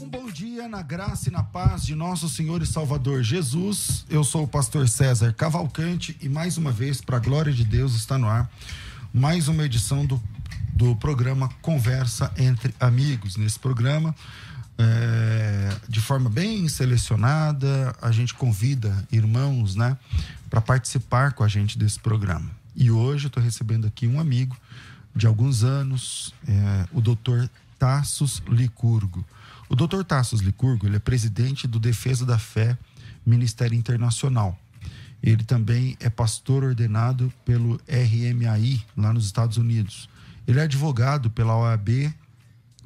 Um bom dia na graça e na paz de nosso Senhor e Salvador Jesus. Eu sou o pastor César Cavalcante e mais uma vez, para a glória de Deus, está no ar mais uma edição do, do programa Conversa entre Amigos. Nesse programa, é, de forma bem selecionada, a gente convida irmãos, né, para participar com a gente desse programa. E hoje eu estou recebendo aqui um amigo de alguns anos, é, o doutor Tassos Licurgo. O doutor Tassos Licurgo ele é presidente do Defesa da Fé Ministério Internacional. Ele também é pastor ordenado pelo RMAI, lá nos Estados Unidos. Ele é advogado pela OAB,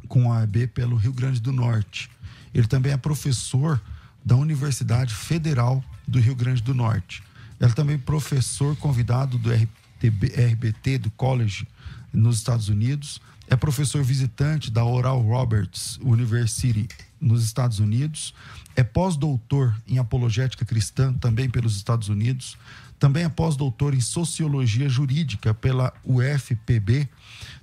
com a OAB pelo Rio Grande do Norte. Ele também é professor da Universidade Federal do Rio Grande do Norte. Ele é também professor convidado do RTB, RBT, do College, nos Estados Unidos é professor visitante da Oral Roberts University nos Estados Unidos, é pós-doutor em apologética cristã também pelos Estados Unidos, também é pós-doutor em sociologia jurídica pela UFPB,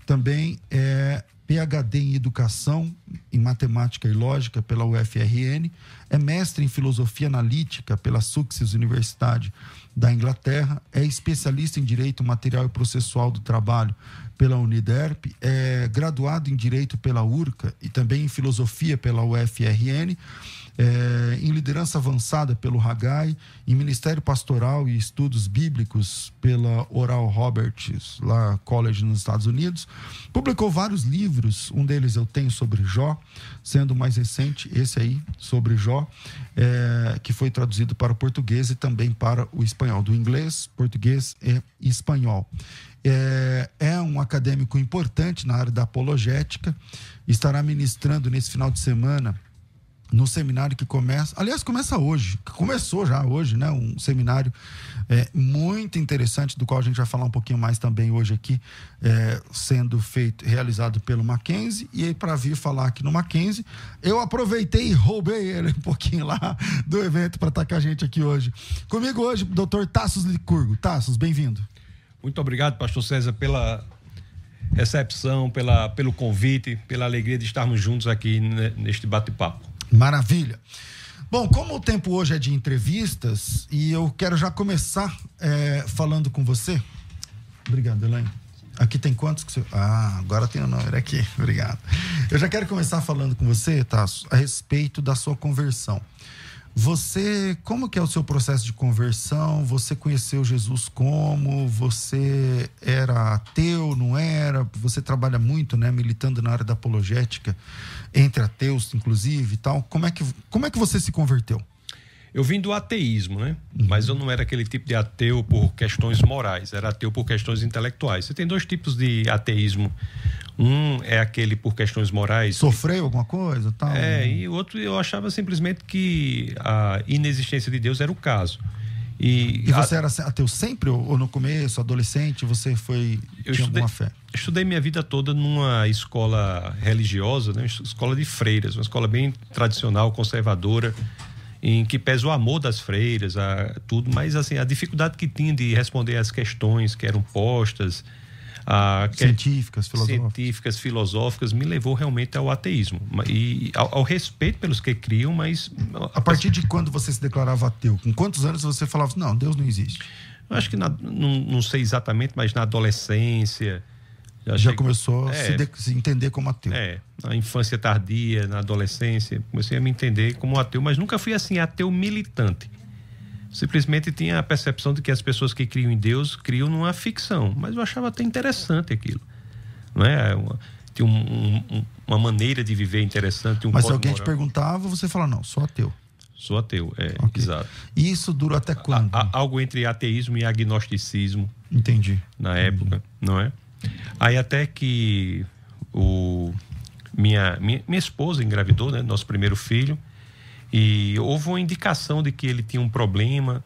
também é PhD em educação, em matemática e lógica pela UFRN, é mestre em filosofia analítica pela Sussex Universidade da Inglaterra, é especialista em direito material e processual do trabalho pela Uniderp, é graduado em Direito pela URCA e também em Filosofia pela UFRN, é, em Liderança Avançada pelo Hagai, em Ministério Pastoral e Estudos Bíblicos pela Oral Roberts, lá College nos Estados Unidos. Publicou vários livros, um deles eu tenho sobre Jó, sendo o mais recente esse aí, sobre Jó, é, que foi traduzido para o português e também para o espanhol, do inglês, português e espanhol. É, é um acadêmico importante na área da apologética, estará ministrando nesse final de semana no seminário que começa, aliás, começa hoje, começou já hoje, né? Um seminário é, muito interessante, do qual a gente vai falar um pouquinho mais também hoje aqui, é, sendo feito, realizado pelo Mackenzie. E aí, para vir falar aqui no Mackenzie, eu aproveitei e roubei ele um pouquinho lá do evento para estar com a gente aqui hoje. Comigo hoje, doutor Tassos Licurgo. Tassos, bem-vindo. Muito obrigado, pastor César, pela recepção, pela, pelo convite, pela alegria de estarmos juntos aqui neste bate-papo. Maravilha. Bom, como o tempo hoje é de entrevistas, e eu quero já começar é, falando com você. Obrigado, Elaine. Aqui tem quantos que você. Ah, agora tem o número aqui. Obrigado. Eu já quero começar falando com você, Tasso, a respeito da sua conversão. Você, como que é o seu processo de conversão? Você conheceu Jesus como? Você era ateu, não era? Você trabalha muito, né, militando na área da apologética, entre ateus, inclusive, e tal. Como é que, como é que você se converteu? Eu vim do ateísmo, né? Uhum. Mas eu não era aquele tipo de ateu por questões morais, era ateu por questões intelectuais. Você tem dois tipos de ateísmo. Um é aquele por questões morais. Sofreu alguma coisa, tal. É, e o outro eu achava simplesmente que a inexistência de Deus era o caso. E, e você a... era ateu sempre ou no começo, adolescente, você foi eu tinha estudei, alguma fé? Estudei minha vida toda numa escola religiosa, né? escola de freiras, uma escola bem tradicional, conservadora em que pesa o amor das freiras, a, tudo, mas assim, a dificuldade que tinha de responder às questões que eram postas, a, científicas, filosóficas. científicas, filosóficas, me levou realmente ao ateísmo e ao, ao respeito pelos que criam, mas a partir de quando você se declarava ateu? Com quantos anos você falava não, Deus não existe? Eu acho que na, não, não sei exatamente, mas na adolescência, já, já começou a se, é. de, se, entender como ateu. É, na infância tardia, na adolescência, comecei a me entender como ateu, mas nunca fui assim, ateu militante. Simplesmente tinha a percepção de que as pessoas que criam em Deus criam numa ficção, mas eu achava até interessante aquilo. Não é? Uma, tinha um, um, uma maneira de viver interessante. Um mas se alguém moral. te perguntava, você fala, não, sou ateu. Sou ateu, é, okay. exato. E isso durou até quando? A, a, algo entre ateísmo e agnosticismo. Entendi. Na época, não é? Aí até que o, minha, minha, minha esposa engravidou, né? Nosso primeiro filho. E houve uma indicação de que ele tinha um problema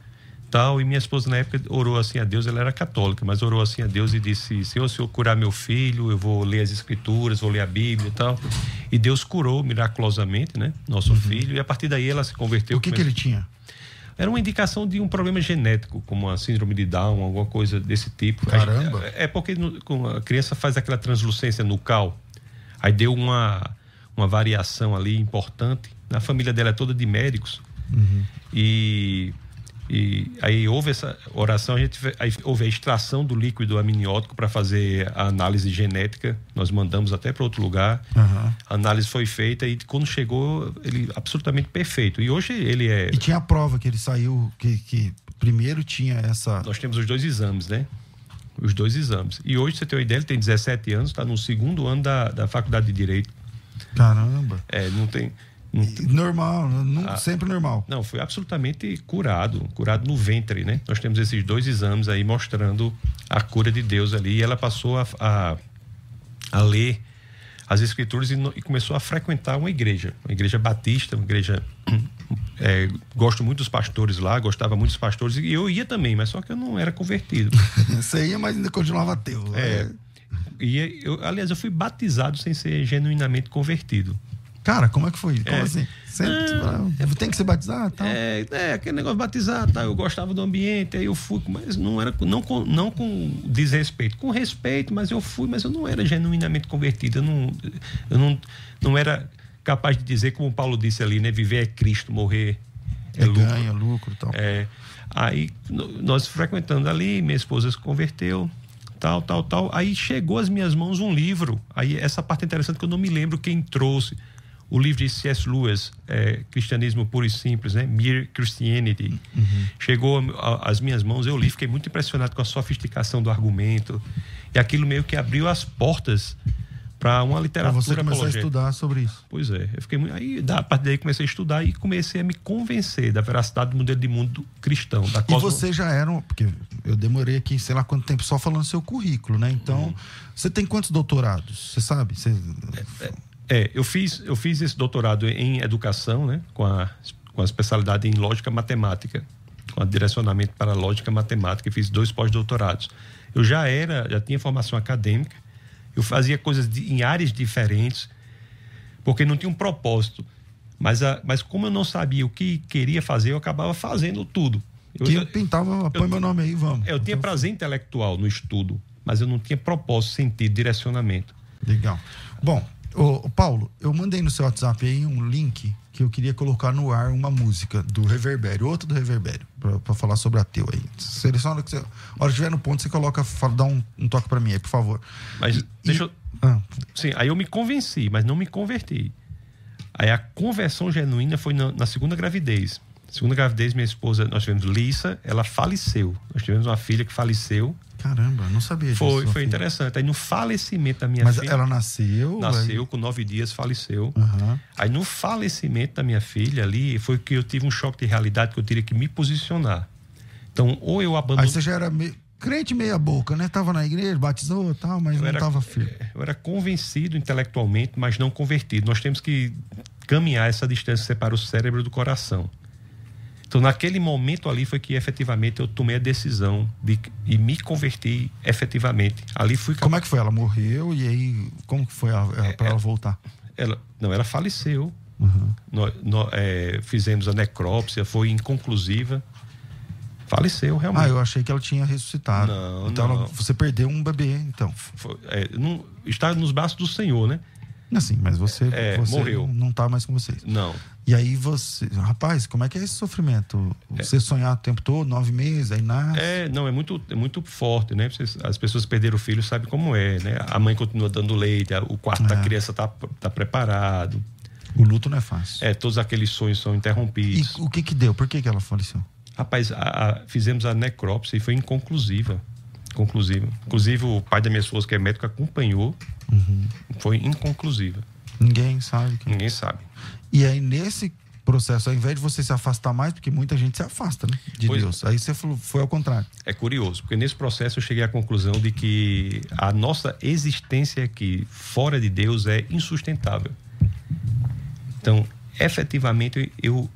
tal. E minha esposa na época orou assim a Deus, ela era católica, mas orou assim a Deus e disse: Senhor, se eu curar meu filho, eu vou ler as escrituras, vou ler a Bíblia e tal. E Deus curou miraculosamente, né? Nosso uhum. filho. E a partir daí ela se converteu. O que, que ele tinha? Era uma indicação de um problema genético, como a síndrome de Down, alguma coisa desse tipo. Caramba! É, é porque a criança faz aquela translucência nucal, aí deu uma, uma variação ali importante. A família dela é toda de médicos. Uhum. E, e aí houve essa oração, a gente aí houve a extração do líquido amniótico para fazer a análise genética. Nós mandamos até para outro lugar. Uhum. A análise foi feita e quando chegou, ele absolutamente perfeito. E hoje ele é. E tinha a prova que ele saiu, que, que primeiro tinha essa. Nós temos os dois exames, né? Os dois exames. E hoje, você tem uma ideia, ele tem 17 anos, está no segundo ano da, da faculdade de Direito. Caramba. É, não tem. Tem- Normal, não- Ah. sempre normal. não, foi absolutamente curado, curado no ventre, né? Nós temos esses dois exames aí mostrando a cura de Deus ali. E ela passou a, a, a ler as escrituras e, no- e começou a frequentar uma igreja, uma igreja batista, uma igreja. é, gosto muito dos pastores lá, gostava muito dos pastores e eu ia também, mas só que eu não era convertido. Você ia, mas ainda continuava ateu. É. E eu, aliás, eu fui batizado sem ser genuinamente convertido. Cara, como é que foi? Como É. assim? Sempre, tem que ser batizado? Tal. É, é, aquele negócio de batizar, tá? Eu gostava do ambiente, aí eu fui, mas não era não com, não com desrespeito, com respeito, mas eu fui, mas eu não era genuinamente convertido, eu não, eu não, não era capaz de dizer, como o Paulo disse ali, né? Viver é Cristo, morrer é, É lucro. ganha, lucro e tal. É, aí nós frequentando ali, minha esposa se converteu, tal, tal, tal. Aí chegou às minhas mãos um livro. Aí essa parte é interessante que eu não me lembro quem trouxe. O livro de C.S. Lewis, é, Cristianismo Puro e Simples, né? Mere Christianity. Chegou a- às minhas mãos, eu li, fiquei muito impressionado com a sofisticação do argumento. E aquilo meio que abriu as portas para uma Pra literatura você começar a estudar sobre isso. Pois é, eu fiquei muito. Aí, da a partir daí, comecei a estudar e comecei a me convencer da veracidade do modelo de mundo cristão. Da E cosmo- você já era, um- porque eu demorei aqui, sei lá quanto tempo, só falando seu currículo, né? Então, você tem quantos doutorados? Você sabe? Você... É, eu fiz, eu fiz esse doutorado em educação, né? Com a, com a especialidade em lógica matemática, com a direcionamento para lógica matemática, e fiz dois pós-doutorados. Eu já era, já tinha formação acadêmica, eu fazia coisas de- em áreas diferentes, porque não tinha um propósito. Mas, a, mas como eu não sabia o que queria fazer, eu acabava fazendo tudo. Eu, que eu- pintava, põe meu nome aí, vamos. É, eu tinha prazer intelectual no estudo, mas eu não tinha propósito, sentido, direcionamento. Legal. Bom, ô, Paulo, eu mandei no seu WhatsApp aí um link que eu queria colocar no ar uma música do Reverbério, outra do Reverbério, pra falar sobre ateu aí. Seleciona que você. A hora que estiver no ponto, você coloca, fala, dá um, um toque pra mim aí, por favor. Mas E- deixa e- eu. Ah, Sim, aí eu me convenci, mas não me converti. Aí a conversão genuína foi na, na segunda gravidez. Segunda gravidez, minha esposa, nós tivemos Lissa, ela faleceu. Nós tivemos uma filha que faleceu. Caramba, não sabia disso. Foi, foi interessante. Aí no falecimento da minha Mas filha. ela nasceu. nasceu com nove dias, faleceu. Aí... Aham. Aí no falecimento da minha filha ali, foi que eu tive um choque de realidade que eu teria que me posicionar. Então, ou eu Aí abandono. você já era crente meia boca, né? Tava na igreja, batizou e tal, mas Eu não era- tava firme. Eu era convencido intelectualmente, mas não convertido. Nós temos que caminhar essa distância que separa o cérebro do coração. Então, naquele momento ali foi que efetivamente eu tomei a decisão de e me converti efetivamente. Ali fui Como é que foi? Ela morreu e aí como que foi ela, ela, É, ela voltar? ela não, ela faleceu. Uhum. Nó- nó- é, fizemos a necrópsia, foi inconclusiva. Faleceu realmente. Ah, eu achei que ela tinha ressuscitado. Não, então ela- não. você perdeu um bebê, então. Foi- é, não- está nos braços do Senhor, né? Assim, mas você, É, você morreu. não tá mais com vocês. Não. E aí você. Rapaz, como é que é esse sofrimento? Você sonhar o tempo todo, nove meses, aí nasce. É, não, é muito, é muito forte, né? As pessoas que perderam o filho sabem como é, né? A mãe continua dando leite, o quarto da É. criança tá, tá preparado. O luto não é fácil. É, todos aqueles sonhos são E interrompidos. o que que deu? Por que, que ela faleceu? Rapaz, a- a- fizemos a necrópsia e foi inconclusiva. Conclusiva. Inclusive, o pai da minha esposa, que é médico, acompanhou. Uhum. Foi inconclusiva. Ninguém sabe. Ninguém sabe. E aí, nesse processo, ao invés de você se afastar mais, porque muita gente se afasta, né? De Pois é. Deus. Aí você foi ao contrário. É curioso, porque nesse processo eu cheguei à conclusão de que a nossa existência aqui, fora de Deus, é insustentável. Então, efetivamente, eu,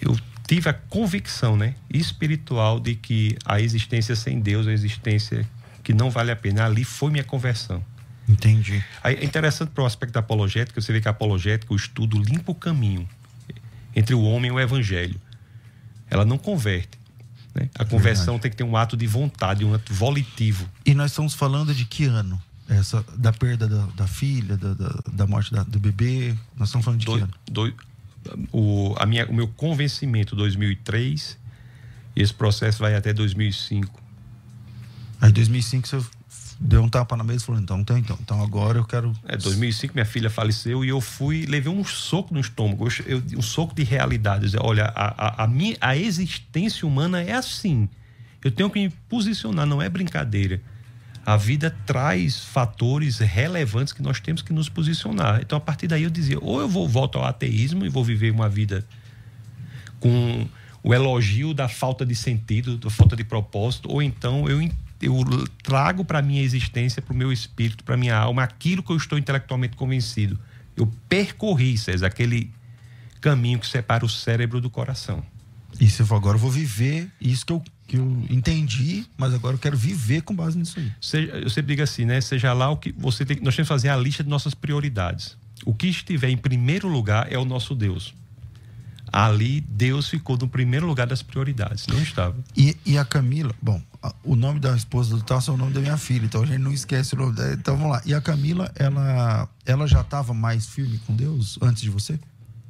eu tive a convicção né, espiritual de que a existência sem Deus é uma existência que não vale a pena. Ali foi minha conversão. Entendi. Aí é interessante para o aspecto da apologética, você vê que a apologética, o estudo, limpa o caminho entre o homem e o evangelho. Ela não converte. né? A conversão tem que ter um ato de vontade, um ato volitivo. E nós estamos falando de que ano? Essa, da perda da, da filha, da, da, da morte da, do bebê. Nós estamos falando de do, que ano? do, o, a minha, o meu convencimento 2003 e esse processo vai até 2005. Aí, em 2005, você deu um tapa na mesa e falou: então, então, então, então agora eu quero. É, 2005 minha filha faleceu e eu fui, levei um soco no estômago, eu, um soco de realidade. Dizer, olha, a, a, a, minha, a existência humana é assim. Eu tenho que me posicionar, não é brincadeira. A vida traz fatores relevantes que nós temos que nos posicionar. Então, a partir daí, eu dizia: ou eu vou voltar ao ateísmo e vou viver uma vida com o elogio da falta de sentido, da falta de propósito, ou então eu eu trago para minha existência, para o meu espírito, para minha alma, aquilo que eu estou intelectualmente convencido. Eu percorri, César, aquele caminho que separa o cérebro do coração. E você falou, agora eu vou viver isso que eu, que eu entendi, mas agora eu quero viver com base nisso aí. Seja, eu sempre digo assim, né? Seja lá o que você tem, nós temos que fazer a lista de nossas prioridades. O que estiver em primeiro lugar é o nosso Deus ali Deus ficou no primeiro lugar das prioridades, não estava. E, e a Camila, bom, o nome da esposa do Tasso é o nome da minha filha, então a gente não esquece o nome dela. Então vamos lá. E a Camila, ela, ela já estava mais firme com Deus antes de você?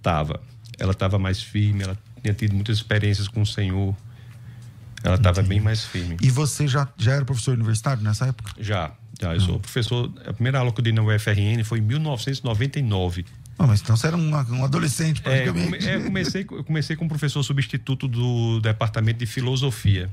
Tava. Ela estava mais firme, ela tinha tido muitas experiências com o Senhor. Ela estava bem mais firme. E você já, já era professor universitário nessa época? Já, já. Eu sou professor. A primeira aula que eu dei na UFRN foi em 1999. Ah, mas então você era um, um adolescente, é, praticamente. É, eu comecei, eu comecei como professor substituto do departamento de filosofia.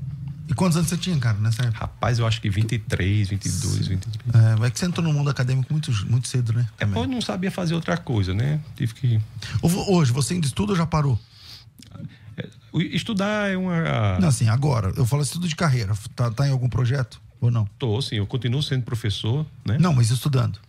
E quantos anos você tinha, cara, nessa época? Rapaz, eu acho que 23, 22, 23. É, é que você entrou no mundo acadêmico muito, muito cedo, né? É, eu não sabia fazer outra coisa, né? Tive que. Hoje, você ainda estuda ou já parou? É, estudar é uma. Não, assim, agora. Eu falo estudo de carreira. Tá, tá em algum projeto ou não? Tô, sim. Eu continuo sendo professor, né? Não, mas estudando.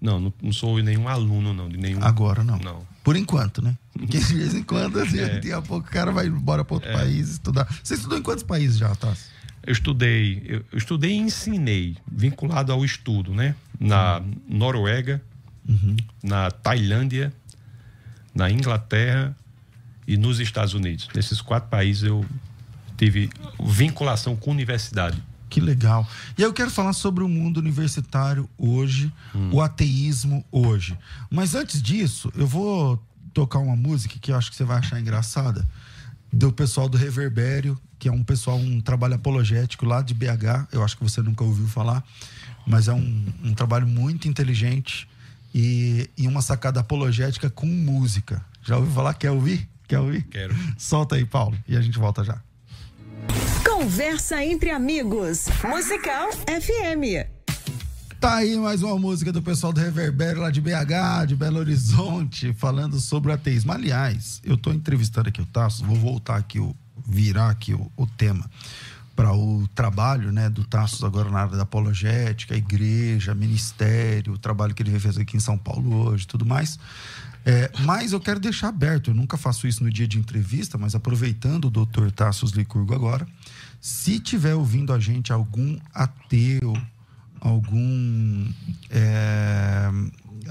Não, não, sou nenhum aluno, não, de nenhum. Agora não. Não. Por enquanto, né? Porque de vez em quando, assim, é. daqui a pouco o cara vai embora para outro é. país estudar. Você estudou em quantos países já, Tassi? Eu estudei, eu, estudei e ensinei, vinculado ao estudo, né? Na. Noruega, uhum. na Tailândia, na Inglaterra e nos Estados Unidos. Nesses quatro países eu tive vinculação com universidade. Que legal. E aí eu quero falar sobre o mundo universitário hoje, hum. o ateísmo hoje. Mas antes disso, eu vou tocar uma música que eu acho que você vai achar engraçada, do pessoal do Reverbério, que é um pessoal, um trabalho apologético lá de BH. Eu acho que você nunca ouviu falar, mas é um, um trabalho muito inteligente e, e uma sacada apologética com música. Já ouviu falar? Quer ouvir? Quer ouvir? Quero. Solta aí, Paulo, e a gente volta já. Conversa entre amigos. Musical FM. Tá aí mais uma música do pessoal do Reverbério lá de BH, de Belo Horizonte, falando sobre o ateísmo. Aliás, eu tô entrevistando aqui o Tasso, vou voltar aqui, o, virar aqui o, o tema para o trabalho né, do Tassos agora na área da apologética, igreja, ministério, o trabalho que ele fez aqui em São Paulo hoje tudo mais. É, mas eu quero deixar aberto, eu nunca faço isso no dia de entrevista, mas aproveitando o doutor Tassos Licurgo agora, se tiver ouvindo a gente algum ateu, algum é,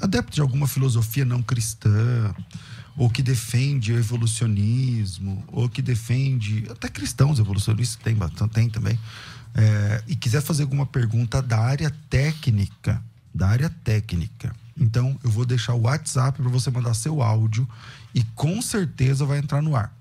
adepto de alguma filosofia não cristã, ou que defende o evolucionismo, ou que defende até cristãos evolucionistas tem, tem também, é, e quiser fazer alguma pergunta da área técnica, da área técnica, então eu vou deixar o WhatsApp para você mandar seu áudio e com certeza vai entrar no ar.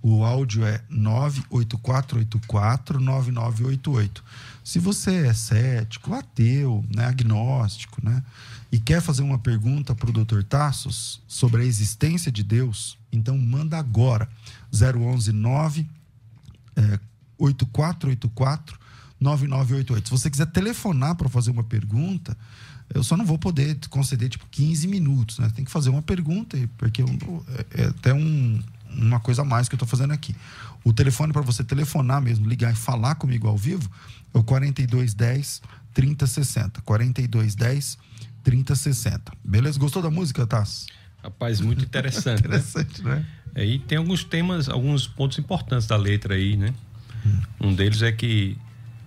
O áudio é 984849988. Se você é cético, ateu, né, agnóstico, né, e quer fazer uma pergunta para o Dr. Tassos sobre a existência de Deus, então manda agora 011 9 é, 8484 9988. Se você quiser telefonar para fazer uma pergunta, eu só não vou poder conceder tipo 15 minutos, né? Tem que fazer uma pergunta, porque é, é até um, uma coisa a mais que eu estou fazendo aqui. O telefone para você telefonar mesmo, ligar e falar comigo ao vivo é o 4210 3060. 4210 3060. Beleza? Gostou da música, Tass? Rapaz, muito interessante. Né? interessante, né? né? Aí tem alguns temas, alguns pontos importantes da letra aí, né? Hum. Um deles é que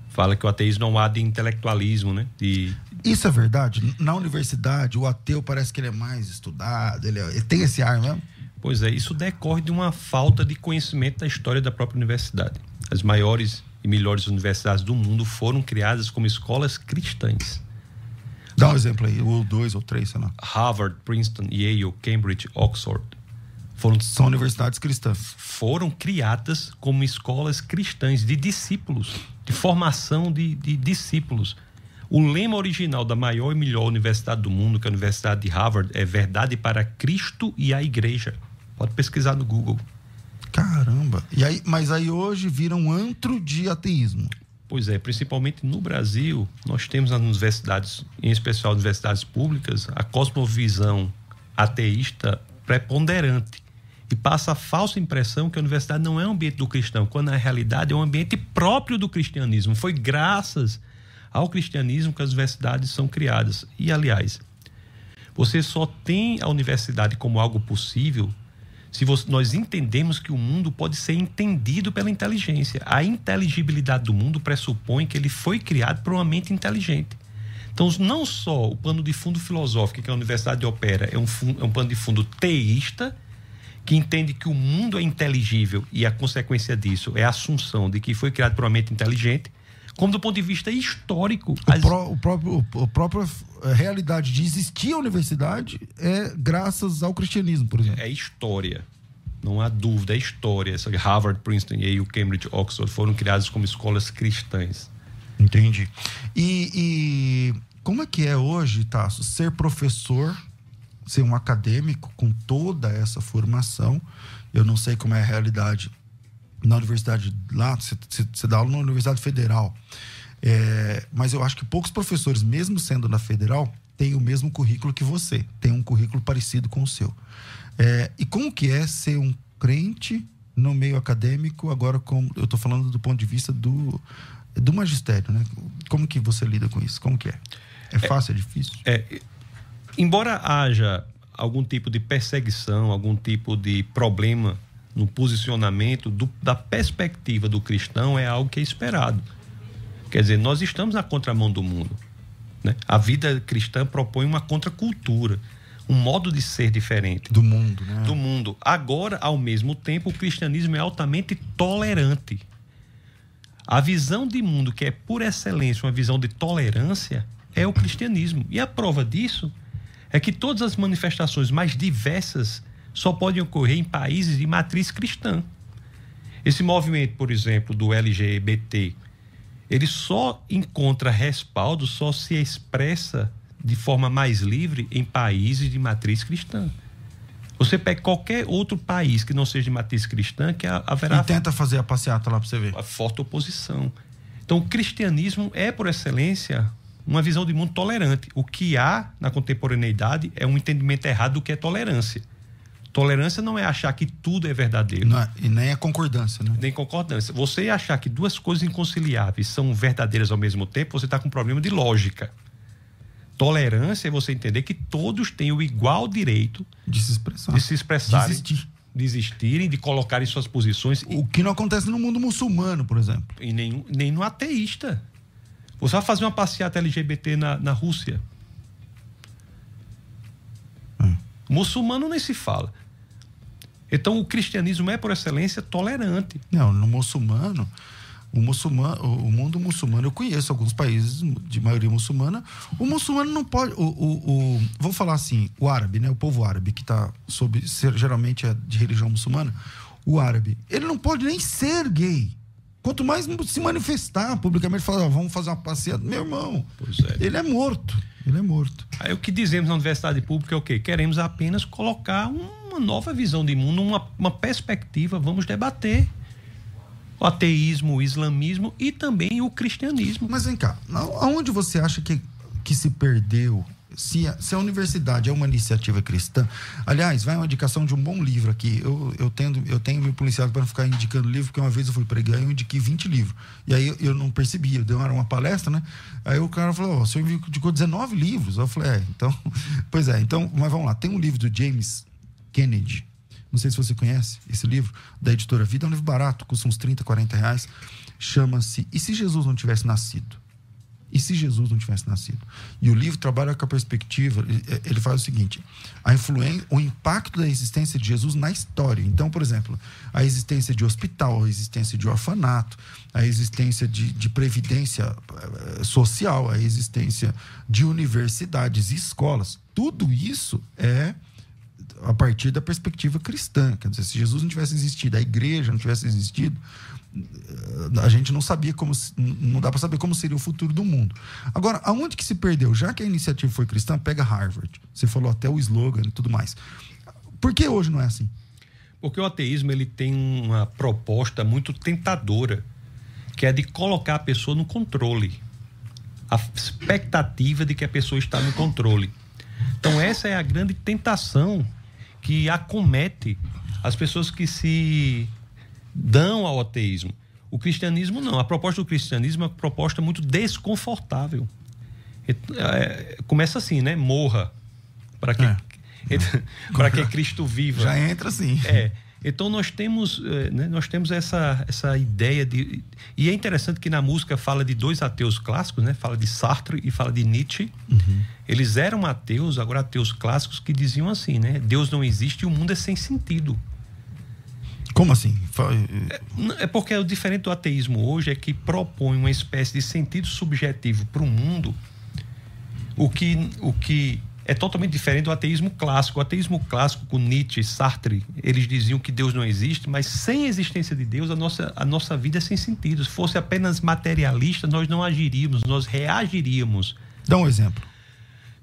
fala que o ateísmo não há de intelectualismo, né? De... Isso é verdade? Na universidade, o ateu parece que ele é mais estudado, ele, é, ele tem esse ar mesmo? Pois é, isso decorre de uma falta de conhecimento da história da própria universidade. As maiores e melhores universidades do mundo foram criadas como escolas cristãs. Dá um exemplo aí, ou dois ou três, sei lá. Harvard, Princeton, Yale, Cambridge, Oxford. Foram, São universidades cristãs. foram criadas como escolas cristãs de discípulos, de formação de, de discípulos. O lema original da maior e melhor universidade do mundo, que é a Universidade de Harvard, é Verdade para Cristo e a Igreja. Pode pesquisar no Google. Caramba. E aí, mas aí hoje vira um antro de ateísmo. Pois é, principalmente no Brasil, nós temos nas universidades, em especial universidades públicas, a cosmovisão ateísta preponderante. E passa a falsa impressão que a universidade não é um ambiente do cristão, quando na realidade é um ambiente próprio do cristianismo. Foi graças ao cristianismo que as universidades são criadas. E, aliás, você só tem a universidade como algo possível se você- nós entendemos que o mundo pode ser entendido pela inteligência. A inteligibilidade do mundo pressupõe que ele foi criado por uma mente inteligente. Então, não só o pano de fundo filosófico que a universidade opera é um, é um pano de fundo teísta, que entende que o mundo é inteligível e a consequência disso é a assunção de que foi criado por uma mente inteligente, como do ponto de vista histórico. O, as- pró- o próprio, o, a própria eh, realidade de existir a universidade é graças ao cristianismo, por exemplo. é história. Não há dúvida, é história. Harvard, Princeton, Yale, Cambridge, Oxford foram criadas como escolas cristãs. Entendi. E, e como é que é hoje, Tasso, ser professor, ser um acadêmico com toda essa formação? Eu não sei como é a realidade na universidade lá, você dá aula na Universidade Federal. É, mas eu acho que poucos professores, mesmo sendo na Federal, têm o mesmo currículo que você, tem um currículo parecido com o seu. É, e como que é ser um crente no meio acadêmico, agora com, eu estou falando do ponto de vista do, do magistério, né? Como que você lida com isso? Como que é? É fácil, é difícil? É, embora haja algum tipo de perseguição, algum tipo de problema no posicionamento do- da perspectiva do cristão, é algo que é esperado. Quer dizer, nós estamos na contramão do mundo. né? A vida cristã propõe uma contracultura, um modo de ser diferente. Do mundo, né? do mundo. Agora, ao mesmo tempo, o cristianismo é altamente tolerante. A visão de mundo que é por excelência uma visão de tolerância é o cristianismo. E a prova disso é que todas as manifestações mais diversas só podem ocorrer em países de matriz cristã. Esse movimento, por exemplo, do LGBT, ele só encontra respaldo, só se expressa de forma mais livre em países de matriz cristã. Você pega qualquer outro país que não seja de matriz cristã, que ha- haverá E tenta fazer a passeata lá pra você ver. a forte oposição. Então, o cristianismo é, por excelência, uma visão de mundo tolerante. O que há na contemporaneidade é um entendimento errado do que é tolerância. Tolerância não é achar que tudo é verdadeiro, Não é- e nem a concordância, né? nem concordância. Você achar que duas coisas inconciliáveis são verdadeiras ao mesmo tempo, você está com um problema de lógica. Tolerância é você entender que todos têm o igual direito De se expressar. de se expressarem, Desistir. de existirem, de colocarem suas posições O que não acontece no mundo muçulmano, por exemplo. e nem, nem no ateísta. Você vai fazer uma passeata LGBT na, na Rússia. Hum. Muçulmano nem se fala. Então o cristianismo é, por excelência, tolerante. Não, no muçulmano, o muçulmano, o mundo muçulmano, eu conheço alguns países de maioria muçulmana. O muçulmano não pode. O, o, o- vou falar assim, o árabe, né? O povo árabe, que está sob. geralmente é de religião muçulmana. O árabe, ele não pode nem ser gay. Quanto mais se manifestar publicamente, falar, "Ó, vamos fazer uma passeata. Meu irmão, Pois é. ele é morto. Ele é morto. Aí o que dizemos na universidade pública é o quê? Queremos apenas colocar uma nova visão de mundo, uma, uma perspectiva. Vamos debater o ateísmo, o islamismo e também o cristianismo. Mas vem cá, aonde você acha que, que se perdeu? Se a, se a universidade é uma iniciativa cristã, aliás, vai uma indicação de um bom livro aqui. Eu, eu, tendo, eu tenho me policiado para não ficar indicando livro, porque uma vez eu fui pregar e eu indiquei 20 livros. E aí eu, eu não percebi, eu dei uma, uma palestra, né? Aí o cara falou: Ó, o senhor indicou 19 livros. Eu falei: É, então. Pois é, então, mas vamos lá. Tem um livro do James Kennedy. Não sei se você conhece esse livro, da editora Vida. É um livro barato, custa uns 30, 40 reais. Chama-se E se Jesus não tivesse nascido? E se Jesus não tivesse nascido? E o livro trabalha com a perspectiva, ele faz o seguinte: a influência, o impacto da existência de Jesus na história. Então, por exemplo, a existência de hospital, a existência de orfanato, a existência de, de previdência eh, social, a existência de universidades e escolas. Tudo isso é a partir da perspectiva cristã. Quer dizer, se Jesus não tivesse existido, a igreja não tivesse existido, a gente não sabia como não dá para saber como seria o futuro do mundo. Agora, aonde que se perdeu? Já que a iniciativa foi cristã, pega Harvard. Você falou até o slogan e tudo mais. Por que hoje não é assim? Porque o ateísmo ele tem uma proposta muito tentadora, que é de colocar a pessoa no controle. A expectativa de que a pessoa está no controle. Então essa é a grande tentação que acomete as pessoas que se dão ao ateísmo. O cristianismo não. A proposta do cristianismo é uma proposta muito desconfortável. É, começa assim, né? Morra para que, é. para que Cristo viva. Já entra assim. É. Então nós temos, é, né, nós temos essa, essa ideia de e é interessante que na música fala de dois ateus clássicos, né? Fala de Sartre e fala de Nietzsche. Uhum. Eles eram ateus, agora ateus clássicos que diziam assim, né? Deus não existe e o mundo é sem sentido. Como assim? É, é porque o diferente do ateísmo hoje é que propõe uma espécie de sentido subjetivo para o mundo, o que, o que é totalmente diferente do ateísmo clássico. O ateísmo clássico, com Nietzsche, Sartre, eles diziam que Deus não existe, mas sem a existência de Deus, a nossa, a nossa vida é sem sentido. Se fosse apenas materialista, nós não agiríamos, nós reagiríamos. Dá um exemplo.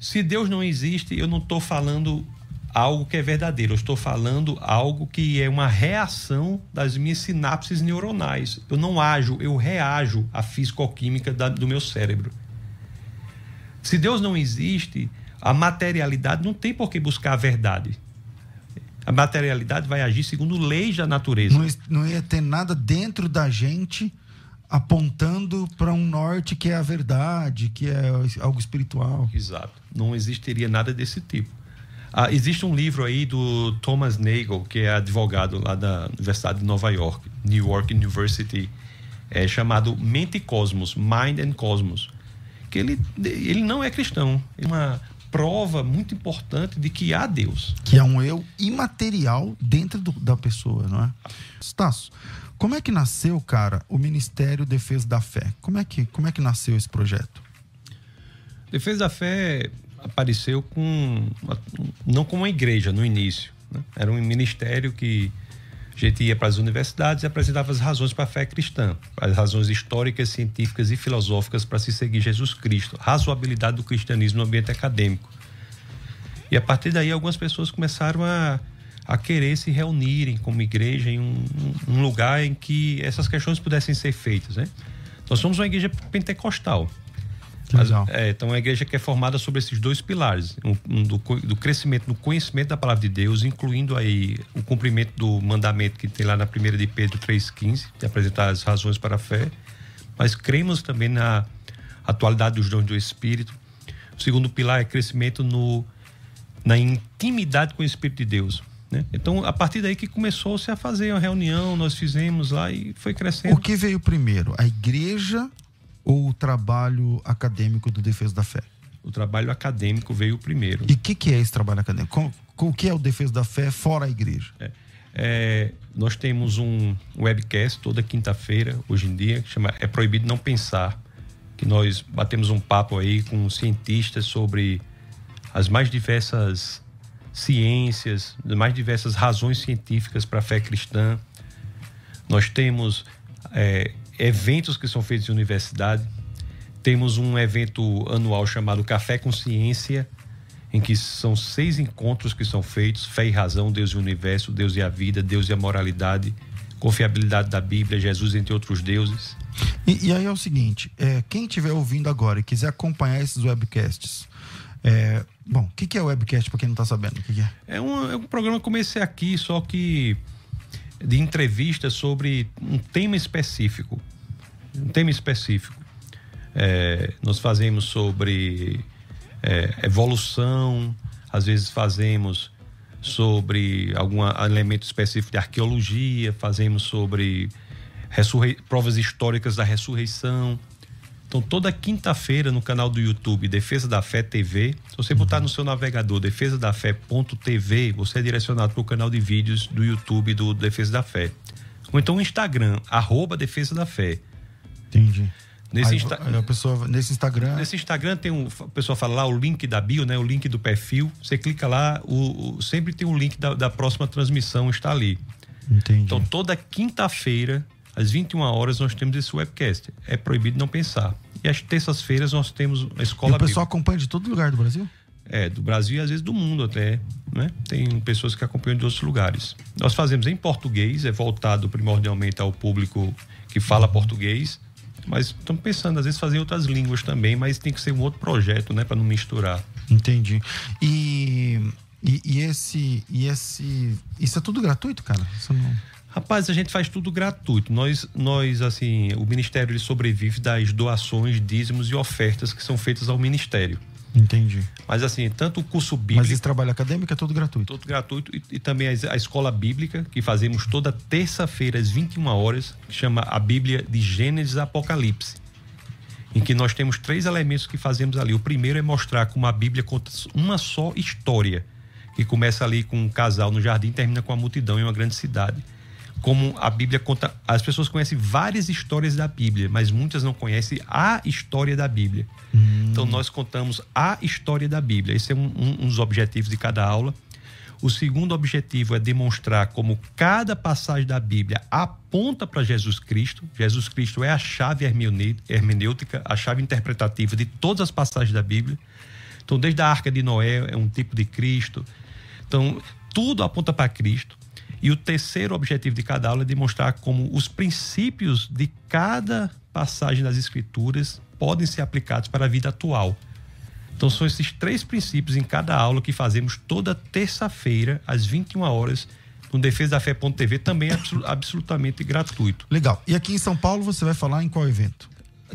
Se Deus não existe, eu não estou falando algo que é verdadeiro. Eu estou falando algo que é uma reação das minhas sinapses neuronais. Eu não ajo, eu reajo à fisicoquímica da, do meu cérebro. Se Deus não existe, a materialidade não tem por que buscar a verdade. A materialidade vai agir segundo leis da natureza. Não, não ia ter nada dentro da gente apontando para um norte que é a verdade, que é algo espiritual. Exato. Não existiria nada desse tipo. Ah, existe um livro aí do Thomas Nagel, que é advogado lá da Universidade de Nova York, New York University, é, chamado Mente e Cosmos, Mind and Cosmos. Que ele, ele não é cristão. É uma prova muito importante de que há Deus. Que é um eu imaterial dentro do, da pessoa, não é? Stasso, como é que nasceu, cara, o Ministério Defesa da Fé? Como é que, como é que nasceu esse projeto? Defesa da Fé apareceu com não como uma igreja no início, né? era um ministério que a gente ia para as universidades e apresentava as razões para a fé cristã, as razões históricas, científicas e filosóficas para se seguir Jesus Cristo, razoabilidade do cristianismo no ambiente acadêmico. E a partir daí algumas pessoas começaram a, a querer se reunirem como igreja em um, um lugar em que essas questões pudessem ser feitas, né? Nós somos uma igreja pentecostal. Mas, é, então, a igreja que é formada sobre esses dois pilares, um, um do, do, crescimento, do conhecimento da palavra de Deus, incluindo aí o cumprimento do mandamento que tem lá na primeira de Pedro 3,15, de apresentar as razões para a fé, mas cremos também na atualidade dos dons do Espírito. O segundo pilar é crescimento no, na intimidade com o Espírito de Deus. Né? Então, a partir daí que começou-se a fazer uma reunião, nós fizemos lá e foi crescendo. O que veio primeiro? A igreja ou o trabalho acadêmico do Defesa da Fé? O trabalho acadêmico veio primeiro. E o que, que, é esse trabalho acadêmico? o que é o Defesa da Fé fora a igreja? É, é, nós temos um webcast toda quinta-feira, hoje em dia, que chama É Proibido Não Pensar, que nós batemos um papo aí com cientistas sobre as mais diversas ciências, as mais diversas razões científicas para a fé cristã. Nós temos é, eventos que são feitos em universidade. Temos um evento anual chamado Café com Ciência, em que são seis encontros que são feitos: fé e razão, Deus e o universo, Deus e a vida, Deus e a moralidade, confiabilidade da Bíblia, Jesus entre outros deuses. E, e aí é o seguinte: é, quem estiver ouvindo agora e quiser acompanhar esses webcasts, é, bom, o que, que, é webcast para quem não está sabendo? O que, que, é? É um, é um programa que comecei aqui, só que de entrevistas sobre um tema específico. Um tema específico. É, nós fazemos sobre é, evolução, às vezes fazemos sobre algum elemento específico de arqueologia, fazemos sobre provas históricas da ressurreição. Então toda quinta-feira no canal do YouTube Defesa da Fé TV, se você botar no seu navegador defesa da fé.tv, você é direcionado para o canal de vídeos do YouTube do Defesa da Fé. Ou então o Instagram, arroba Defesa da Fé. Entendi. Nesse, Aí, Insta... a pessoa, nesse Instagram. Nesse Instagram tem um. O pessoal fala lá o link da bio, né? O link do perfil. Você clica lá, o, o sempre tem um link da, da próxima transmissão, está ali. Entendi. Então, toda quinta-feira, às 21 horas, nós temos esse webcast. É proibido não pensar. E às terças-feiras nós temos a escola. E o pessoal bíblica. acompanha de todo lugar do Brasil? É, do Brasil e às vezes do mundo até, né? Tem pessoas que acompanham de outros lugares. Nós fazemos em português, é voltado primordialmente ao público que fala português, mas estamos pensando às vezes fazer outras línguas também, mas tem que ser um outro projeto, né, para não misturar. Entendi. E, e, e, esse e esse isso é tudo gratuito, cara? Isso não... Rapaz, a gente faz tudo gratuito. Nós, nós assim, o Ministério ele sobrevive das doações, dízimos e ofertas que são feitas ao Ministério. Entendi. Mas assim, tanto o curso bíblico. Mas esse trabalho acadêmico é todo gratuito? Todo gratuito. E, e também a, a, escola bíblica, que fazemos toda terça-feira às 21 horas, que chama a Bíblia de Gênesis Apocalipse. Em que nós temos três elementos que fazemos ali. O primeiro é mostrar como a Bíblia conta uma só história, que começa ali com um casal no jardim e termina com a multidão em uma grande cidade como a Bíblia conta. As pessoas conhecem várias histórias da Bíblia, mas muitas não conhecem a história da Bíblia. Hum. Então nós contamos a história da Bíblia. Esse é um, um, um dos objetivos de cada aula. O segundo objetivo é demonstrar como cada passagem da Bíblia aponta para Jesus Cristo. Jesus Cristo é a chave hermenêutica, a chave interpretativa de todas as passagens da Bíblia. Então, desde a Arca de Noé é um tipo de Cristo. Então, tudo aponta para Cristo. E o terceiro objetivo de cada aula é demonstrar como os princípios de cada passagem das Escrituras podem ser aplicados para a vida atual. Então, são esses três princípios em cada aula que fazemos toda terça-feira, às 21 horas, no Defesa da Fé.tv, também é absolutamente gratuito. Legal. E aqui em São Paulo, você vai falar em qual evento?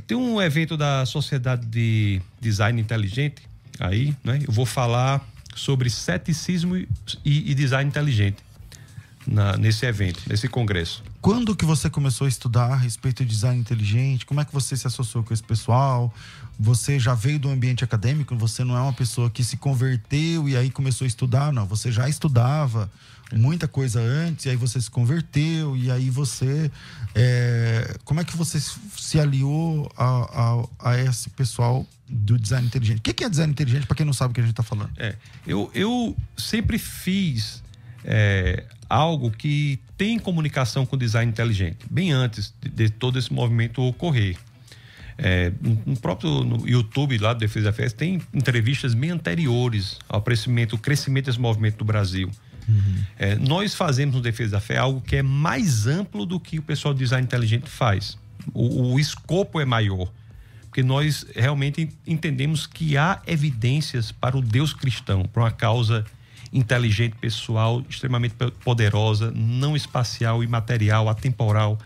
Tem um evento da Sociedade de Design Inteligente, aí, né? Eu vou falar sobre ceticismo e, e design inteligente na, nesse evento, nesse congresso. Quando que você começou a estudar a respeito de design inteligente? Como é que você se associou com esse pessoal? Você já veio do ambiente acadêmico? Você não é uma pessoa que se converteu e aí começou a estudar? Não, você já estudava muita coisa antes e aí você se converteu e aí você é, como é que você se aliou a, a, a, esse pessoal do design inteligente? O que é design inteligente para quem não sabe o que a gente está falando? É, eu, eu sempre fiz é, algo que tem comunicação com design inteligente, bem antes de, de todo esse movimento ocorrer. É, no próprio no YouTube lá do Defesa Fest tem entrevistas bem anteriores ao crescimento, crescimento desse movimento do Brasil. Uhum. É, nós fazemos no Defesa da Fé algo que é mais amplo do que o pessoal do design inteligente faz. O, o escopo é maior, porque nós realmente entendemos que há evidências para o Deus cristão, para uma causa inteligente, pessoal, extremamente poderosa, não espacial, imaterial, atemporal,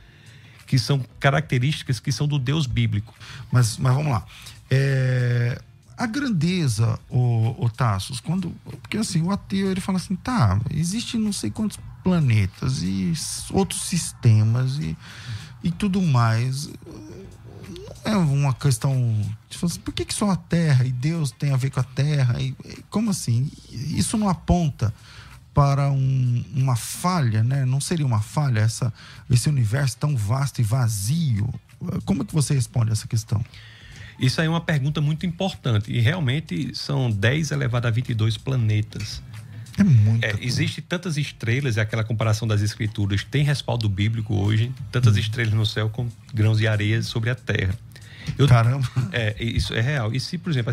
que são características que são do Deus bíblico. Mas, mas vamos lá. É, a grandeza, o, o Tassos, quando. Porque assim, o ateu ele fala assim: tá, existe não sei quantos planetas e outros sistemas e, e tudo mais é uma questão. Tipo assim, por que, que só a Terra e Deus tem a ver com a Terra? E, como assim? Isso não aponta para um, uma falha, né? Não seria uma falha essa, esse universo tão vasto e vazio? Como é que você responde essa questão? Isso aí é uma pergunta muito importante. E realmente são 10 elevado a 22 planetas. É muito. É, existe tantas estrelas, e aquela comparação das escrituras tem respaldo bíblico hoje, tantas hum. estrelas no céu como grãos de areia sobre a terra. Eu, Caramba. É, isso é real. E se, por exemplo,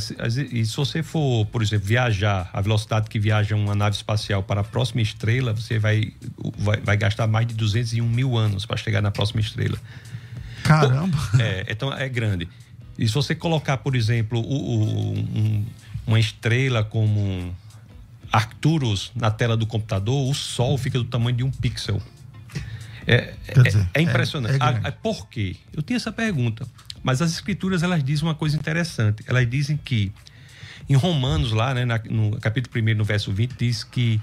e se você for, por exemplo, viajar a velocidade que viaja uma nave espacial para a próxima estrela, você vai, vai, vai gastar mais de 201 mil anos para chegar na próxima estrela. Caramba! É, então é grande. E se você colocar, por exemplo, o, o, um, uma estrela como Arcturus na tela do computador, o Sol fica do tamanho de um pixel. É, é, dizer, é impressionante. É, é por quê? Eu tinha essa pergunta. Mas as escrituras elas dizem uma coisa interessante. Elas dizem que em Romanos lá, né, no capítulo 1, no verso 20, diz que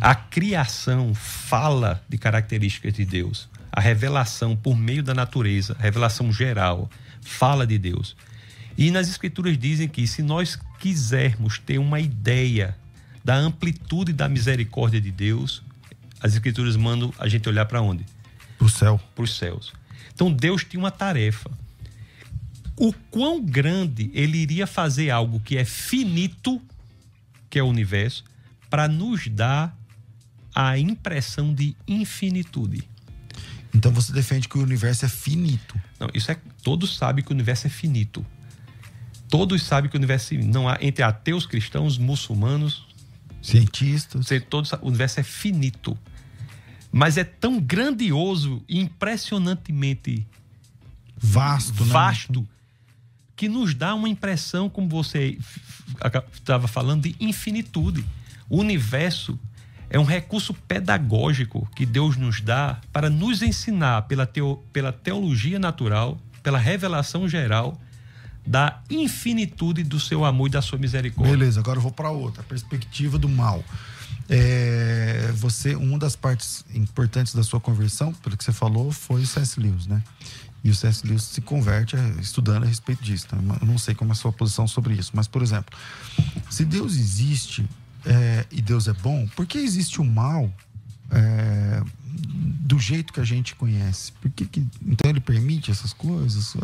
a criação fala de características de Deus. A revelação por meio da natureza, a revelação geral, fala de Deus. E nas escrituras dizem que se nós quisermos ter uma ideia da amplitude da misericórdia de Deus, as escrituras mandam a gente olhar para onde? Para o céu. Para os céus. Então Deus tinha uma tarefa. O quão grande ele iria fazer algo que é finito, que é o universo, para nos dar a impressão de infinitude. Então você defende que o universo é finito. Não, isso é. Todos sabem que o universo é finito. Todos sabem que o universo não há entre ateus, cristãos, muçulmanos, cientistas, todos o universo é finito. Mas é tão grandioso e impressionantemente vasto, né? vasto né? Que nos dá uma impressão, como você estava falando, de infinitude. O universo é um recurso pedagógico que Deus nos dá para nos ensinar pela, teo, pela teologia natural, pela revelação geral da infinitude do seu amor e da sua misericórdia. Beleza, agora eu vou para outra, perspectiva do mal. É, você, uma das partes importantes da sua conversão, pelo que você falou, foi C.S. Lewis, né? E o C.S. Lewis se converte estudando a respeito disso. Tá? Eu não sei como é a sua posição sobre isso, mas, por exemplo, se Deus existe é, e Deus é bom, por que existe o mal é, do jeito que a gente conhece? Por que, que então ele permite essas coisas?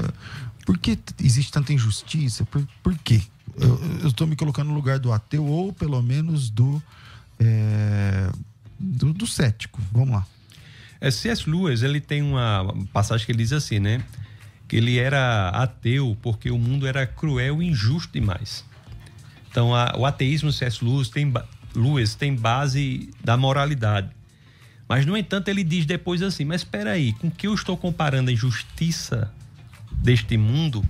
Por que existe tanta injustiça? Por, por quê? Eu estou me colocando no lugar do ateu ou pelo menos do, é, do, do, cético. Vamos lá. É, C.S. Lewis ele tem uma passagem que ele diz assim, né? Que ele era ateu porque o mundo era cruel e injusto demais. Então, a, o ateísmo C.S. Lewis tem, Lewis tem base da moralidade. Mas, no entanto, ele diz depois assim: Mas espera aí, com que eu estou comparando a injustiça deste mundo?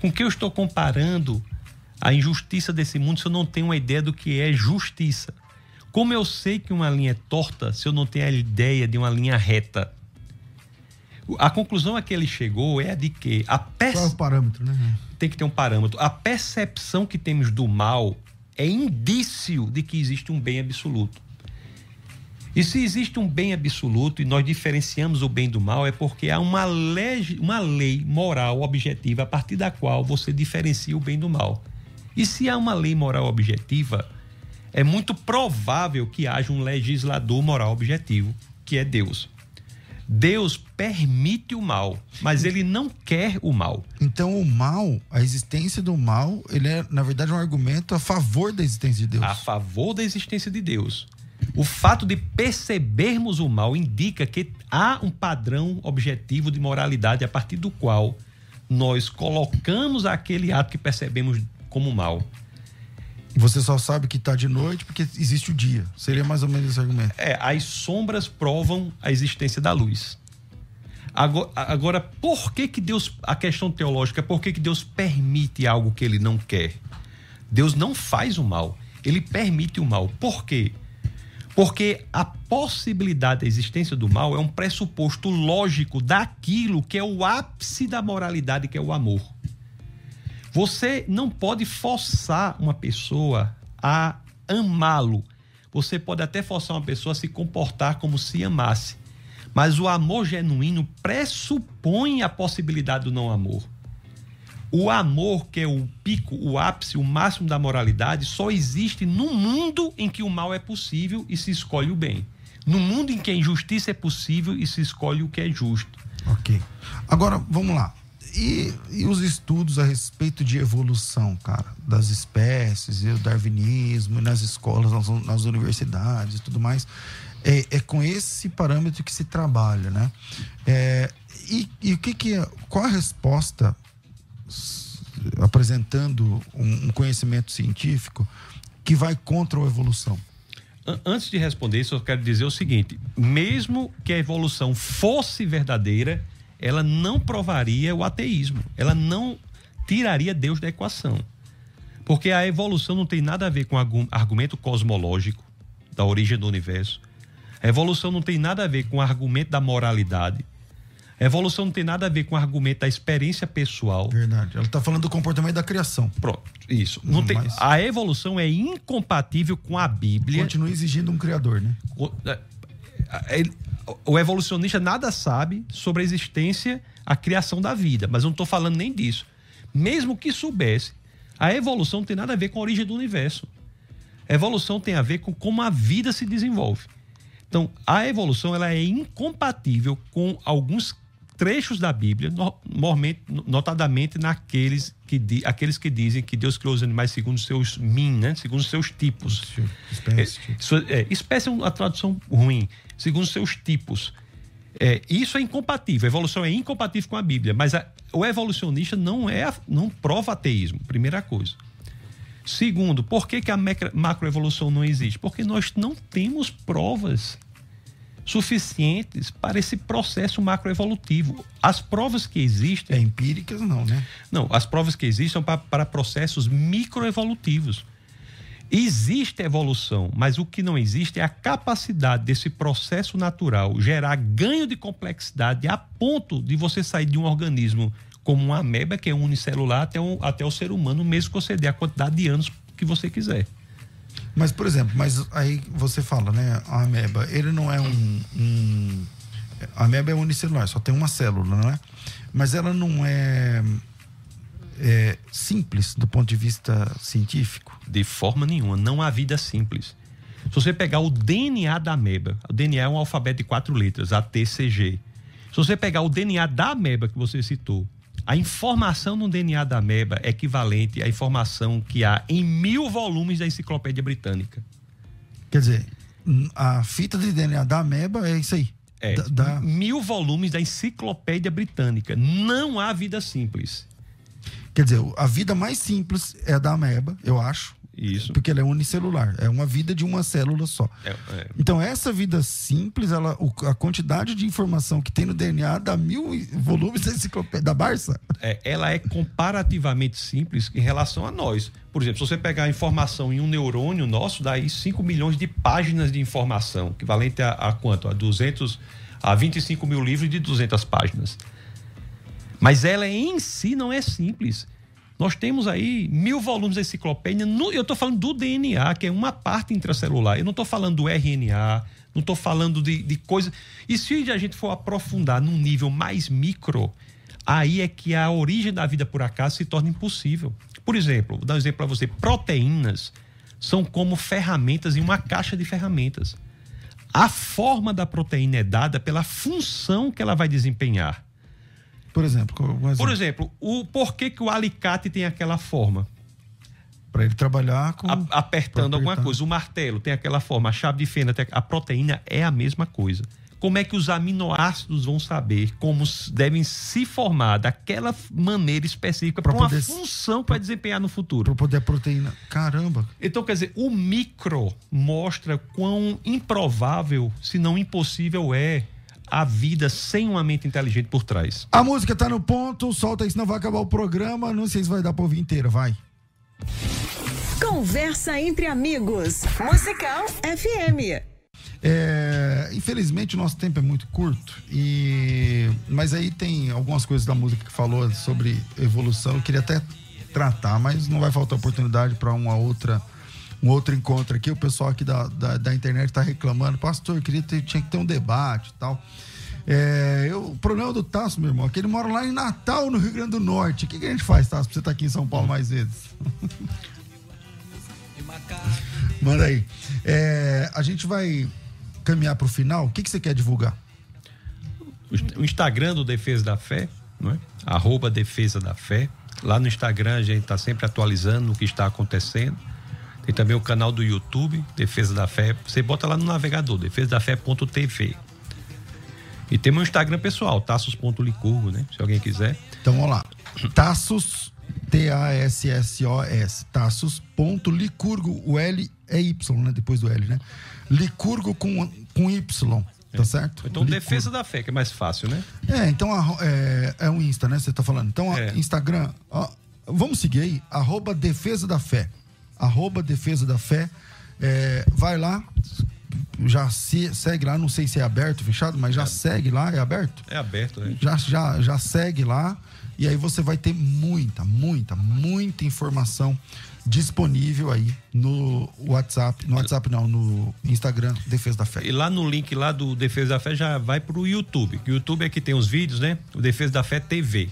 Com que eu estou comparando a injustiça desse mundo se eu não tenho uma ideia do que é justiça? Como eu sei que uma linha é torta se eu não tenho a ideia de uma linha reta? A conclusão a que ele chegou é a de que a perce... Qual é o parâmetro, né? Tem que ter um parâmetro. A percepção que temos do mal é indício de que existe um bem absoluto. E se existe um bem absoluto e nós diferenciamos o bem do mal, é porque há uma lei, uma lei moral objetiva a partir da qual você diferencia o bem do mal. E se há uma lei moral objetiva, é muito provável que haja um legislador moral objetivo, que é Deus. Deus permite o mal, mas ele não quer o mal. Então o mal, a existência do mal, ele é na verdade um argumento a favor da existência de Deus. A favor da existência de Deus. O fato de percebermos o mal indica que há um padrão objetivo de moralidade a partir do qual nós colocamos aquele ato que percebemos como mal. Você só sabe que está de noite porque existe o dia. Seria mais ou menos esse argumento. É, as sombras provam a existência da luz. Agora, agora por que, que Deus. A questão teológica é por que, que Deus permite algo que ele não quer? Deus não faz o mal, ele permite o mal. Por quê? Porque a possibilidade da existência do mal é um pressuposto lógico daquilo que é o ápice da moralidade, que é o amor. Você não pode forçar uma pessoa a amá-lo. Você pode até forçar uma pessoa a se comportar como se amasse. Mas o amor genuíno pressupõe a possibilidade do não amor. O amor, que é o pico, o ápice, o máximo da moralidade, só existe no mundo em que o mal é possível e se escolhe o bem. No mundo em que a injustiça é possível e se escolhe o que é justo. Ok. Agora, vamos lá. E, e os estudos a respeito de evolução, cara, das espécies, e o darwinismo, nas escolas, nas, nas universidades e tudo mais, é, é, com esse parâmetro que se trabalha, né? É, e, e o que que é, qual a resposta apresentando um, conhecimento científico que vai contra a evolução? Antes de responder isso, eu quero dizer o seguinte: mesmo que a evolução fosse verdadeira, ela não provaria o ateísmo, ela não tiraria Deus da equação. Porque a evolução não tem nada a ver com argumento cosmológico da origem do universo. A evolução não tem nada a ver com argumento da moralidade. A evolução não tem nada a ver com o argumento da experiência pessoal. Verdade. Ela está falando do comportamento da criação. Pronto, isso. Não hum, tem, mas... A evolução é incompatível com a Bíblia. Continua exigindo um criador, né? O, evolucionista nada sabe sobre a existência, a criação da vida, mas eu não estou falando nem disso. mesmo que soubesse, a evolução não tem nada a ver com a origem do universo. A evolução tem a ver com como a vida se desenvolve. Então, a evolução ela é incompatível com alguns trechos da Bíblia, notadamente naqueles que, aqueles que dizem que Deus criou os animais segundo seus min, né? segundo seus tipos. Espécie. É, é, espécie é uma tradução ruim, segundo seus tipos. É, isso é incompatível, a evolução é incompatível com a Bíblia, mas a, o evolucionista não é não prova ateísmo, primeira coisa. Segundo, por que, que a macroevolução não existe? Porque nós não temos provas suficientes para esse processo macroevolutivo. As provas que existem. É, empíricas, não, né? Não, as provas que existem são para, para processos microevolutivos. Existe evolução, mas o que não existe é a capacidade desse processo natural gerar ganho de complexidade a ponto de você sair de um organismo como uma ameba, que é unicelular, até, um, até o ser humano, mesmo que você dê a quantidade de anos que você quiser. Mas, por exemplo, mas aí você fala, né? A ameba, ele não é um, um. A ameba é unicelular, só tem uma célula, não é? Mas ela não é é, simples do ponto de vista científico? De forma nenhuma. Não há vida simples. Se você pegar o DNA da ameba, o DNA é um alfabeto de quatro letras, A, T, C, G. Se você pegar o DNA da ameba que você citou, a informação no DNA da ameba é equivalente à informação que há em mil volumes da Enciclopédia Britânica. Quer dizer, a fita de DNA da ameba é isso aí. É, da, da... mil volumes da Enciclopédia Britânica. Não há vida simples. Quer dizer, a vida mais simples é a da ameba, eu acho. Isso. Porque ela é unicelular, é uma vida de uma célula só. É, é. Então, essa vida simples, ela, a quantidade de informação que tem no DNA dá mil volumes da enciclopédia da Barça. É, ela é comparativamente simples em relação a nós. Por exemplo, se você pegar a informação em um neurônio nosso, dá aí 5 milhões de páginas de informação, equivalente a, a quanto? A 200, a 25 mil livros de 200 páginas. Mas ela em si não é simples. Nós temos aí mil volumes da enciclopédia. No, eu estou falando do DNA, que é uma parte intracelular. Eu não estou falando do RNA, não estou falando de, de coisa. E se a gente for aprofundar num nível mais micro, aí é que a origem da vida por acaso se torna impossível. Por exemplo, vou dar um exemplo para você: proteínas são como ferramentas em uma caixa de ferramentas. A forma da proteína é dada pela função que ela vai desempenhar. Por exemplo, um exemplo. Por exemplo, o porquê que o alicate tem aquela forma? Para ele trabalhar com. A, apertando alguma coisa. O martelo tem aquela forma, a chave de fenda, tem, a proteína é a mesma coisa. Como é que os aminoácidos vão saber como devem se formar daquela maneira específica para uma função vai desempenhar no futuro? Para poder a proteína. Caramba! Então, quer dizer, o micro mostra quão improvável, se não impossível é a vida sem uma mente inteligente por trás. A música tá no ponto, solta aí, senão vai acabar o programa. Não sei se vai dar pra ouvir inteira, vai. Conversa entre amigos. Musical FM. É, infelizmente o nosso tempo é muito curto e mas aí tem algumas coisas da música que falou sobre evolução. Eu queria até tratar, mas não vai faltar oportunidade para uma outra um outro encontro aqui. O pessoal aqui da, da, da internet está reclamando, pastor, queria ter, tinha que ter um debate e tal. É, eu, o problema do Tasso, meu irmão, é que ele mora lá em Natal, no Rio Grande do Norte. O que, que a gente faz, Tasso, pra você estar tá aqui em São Paulo mais vezes? Manda aí. É, a gente vai caminhar para o final. O que, que você quer divulgar? O Instagram do Defesa da Fé, não é? Arroba Defesa da Fé. Lá no Instagram a gente está sempre atualizando o que está acontecendo. Tem também o canal do YouTube, Defesa da Fé. Você bota lá no navegador, defesadafé.tv. E tem meu Instagram pessoal, tassos.licurgo, né? Se alguém quiser. Então vamos lá. Tassos, T-A-S-S-O-S. Tassos.licurgo. O L é Y, né? Depois do L, né? Licurgo com, com Y. Tá é. certo? Então, Licurgo. Defesa da Fé, que é mais fácil, né? É, então é, é um Insta, né? Você tá falando. Então, é. Instagram, ó, vamos seguir aí, arroba Defesa da Fé arroba Defesa da Fé. É, vai lá, já se, segue lá, não sei se é aberto, fechado, mas já é. segue lá, é aberto? É aberto, né? Já, já, já segue lá e aí você vai ter muita, muita, muita informação disponível aí no WhatsApp, no WhatsApp não, no Instagram Defesa da Fé. E lá no link lá do Defesa da Fé já vai pro YouTube, o YouTube é que tem os vídeos, né? O Defesa da Fé TV.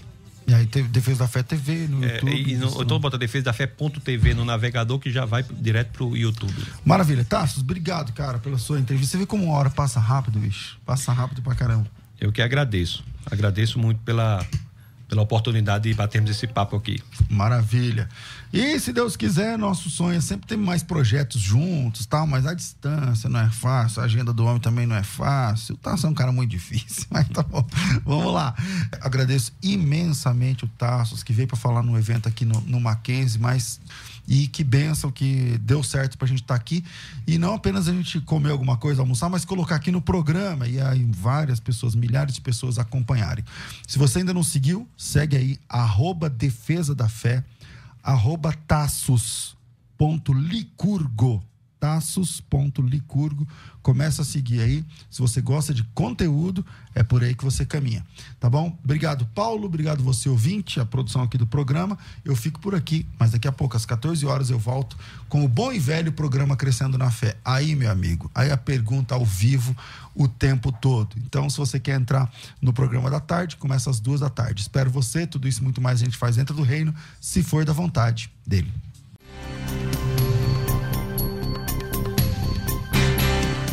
E aí teve Defesa da Fé TV no É, YouTube. no, eu tô botando Defesa da Fé.tv no navegador que já vai direto pro YouTube. Maravilha. Tassos, obrigado, cara, pela sua entrevista. Você vê como uma hora passa rápido, bicho. Passa rápido pra caramba. Eu que agradeço. Agradeço muito pela, pela oportunidade de batermos esse papo aqui. Maravilha. E se Deus quiser, nosso sonho é sempre ter mais projetos juntos, tal, mas a distância não é fácil, a agenda do homem também não é fácil. Tá sendo um cara muito difícil, mas tá bom. Lá. Agradeço imensamente o Tassos que veio para falar no evento aqui no, no Mackenzie, mas e que benção que deu certo pra gente estar aqui e não apenas a gente comer alguma coisa, almoçar, mas colocar aqui no programa e aí várias pessoas, milhares de pessoas acompanharem. Se você ainda não seguiu, segue aí, arroba Defesa da Fé, arroba. Tassos.licurgo. Começa a seguir aí. Se você gosta de conteúdo, é por aí que você caminha. Tá bom? Obrigado, Paulo. Obrigado, você ouvinte, a produção aqui do programa. Eu fico por aqui, mas daqui a pouco, às 14 horas, eu volto com o bom e velho programa Crescendo na Fé. Aí, meu amigo, aí a pergunta ao vivo o tempo todo. Então, se você quer entrar no programa da tarde, começa às duas da tarde. Espero você, tudo isso muito mais a gente faz dentro do reino, se for da vontade dele.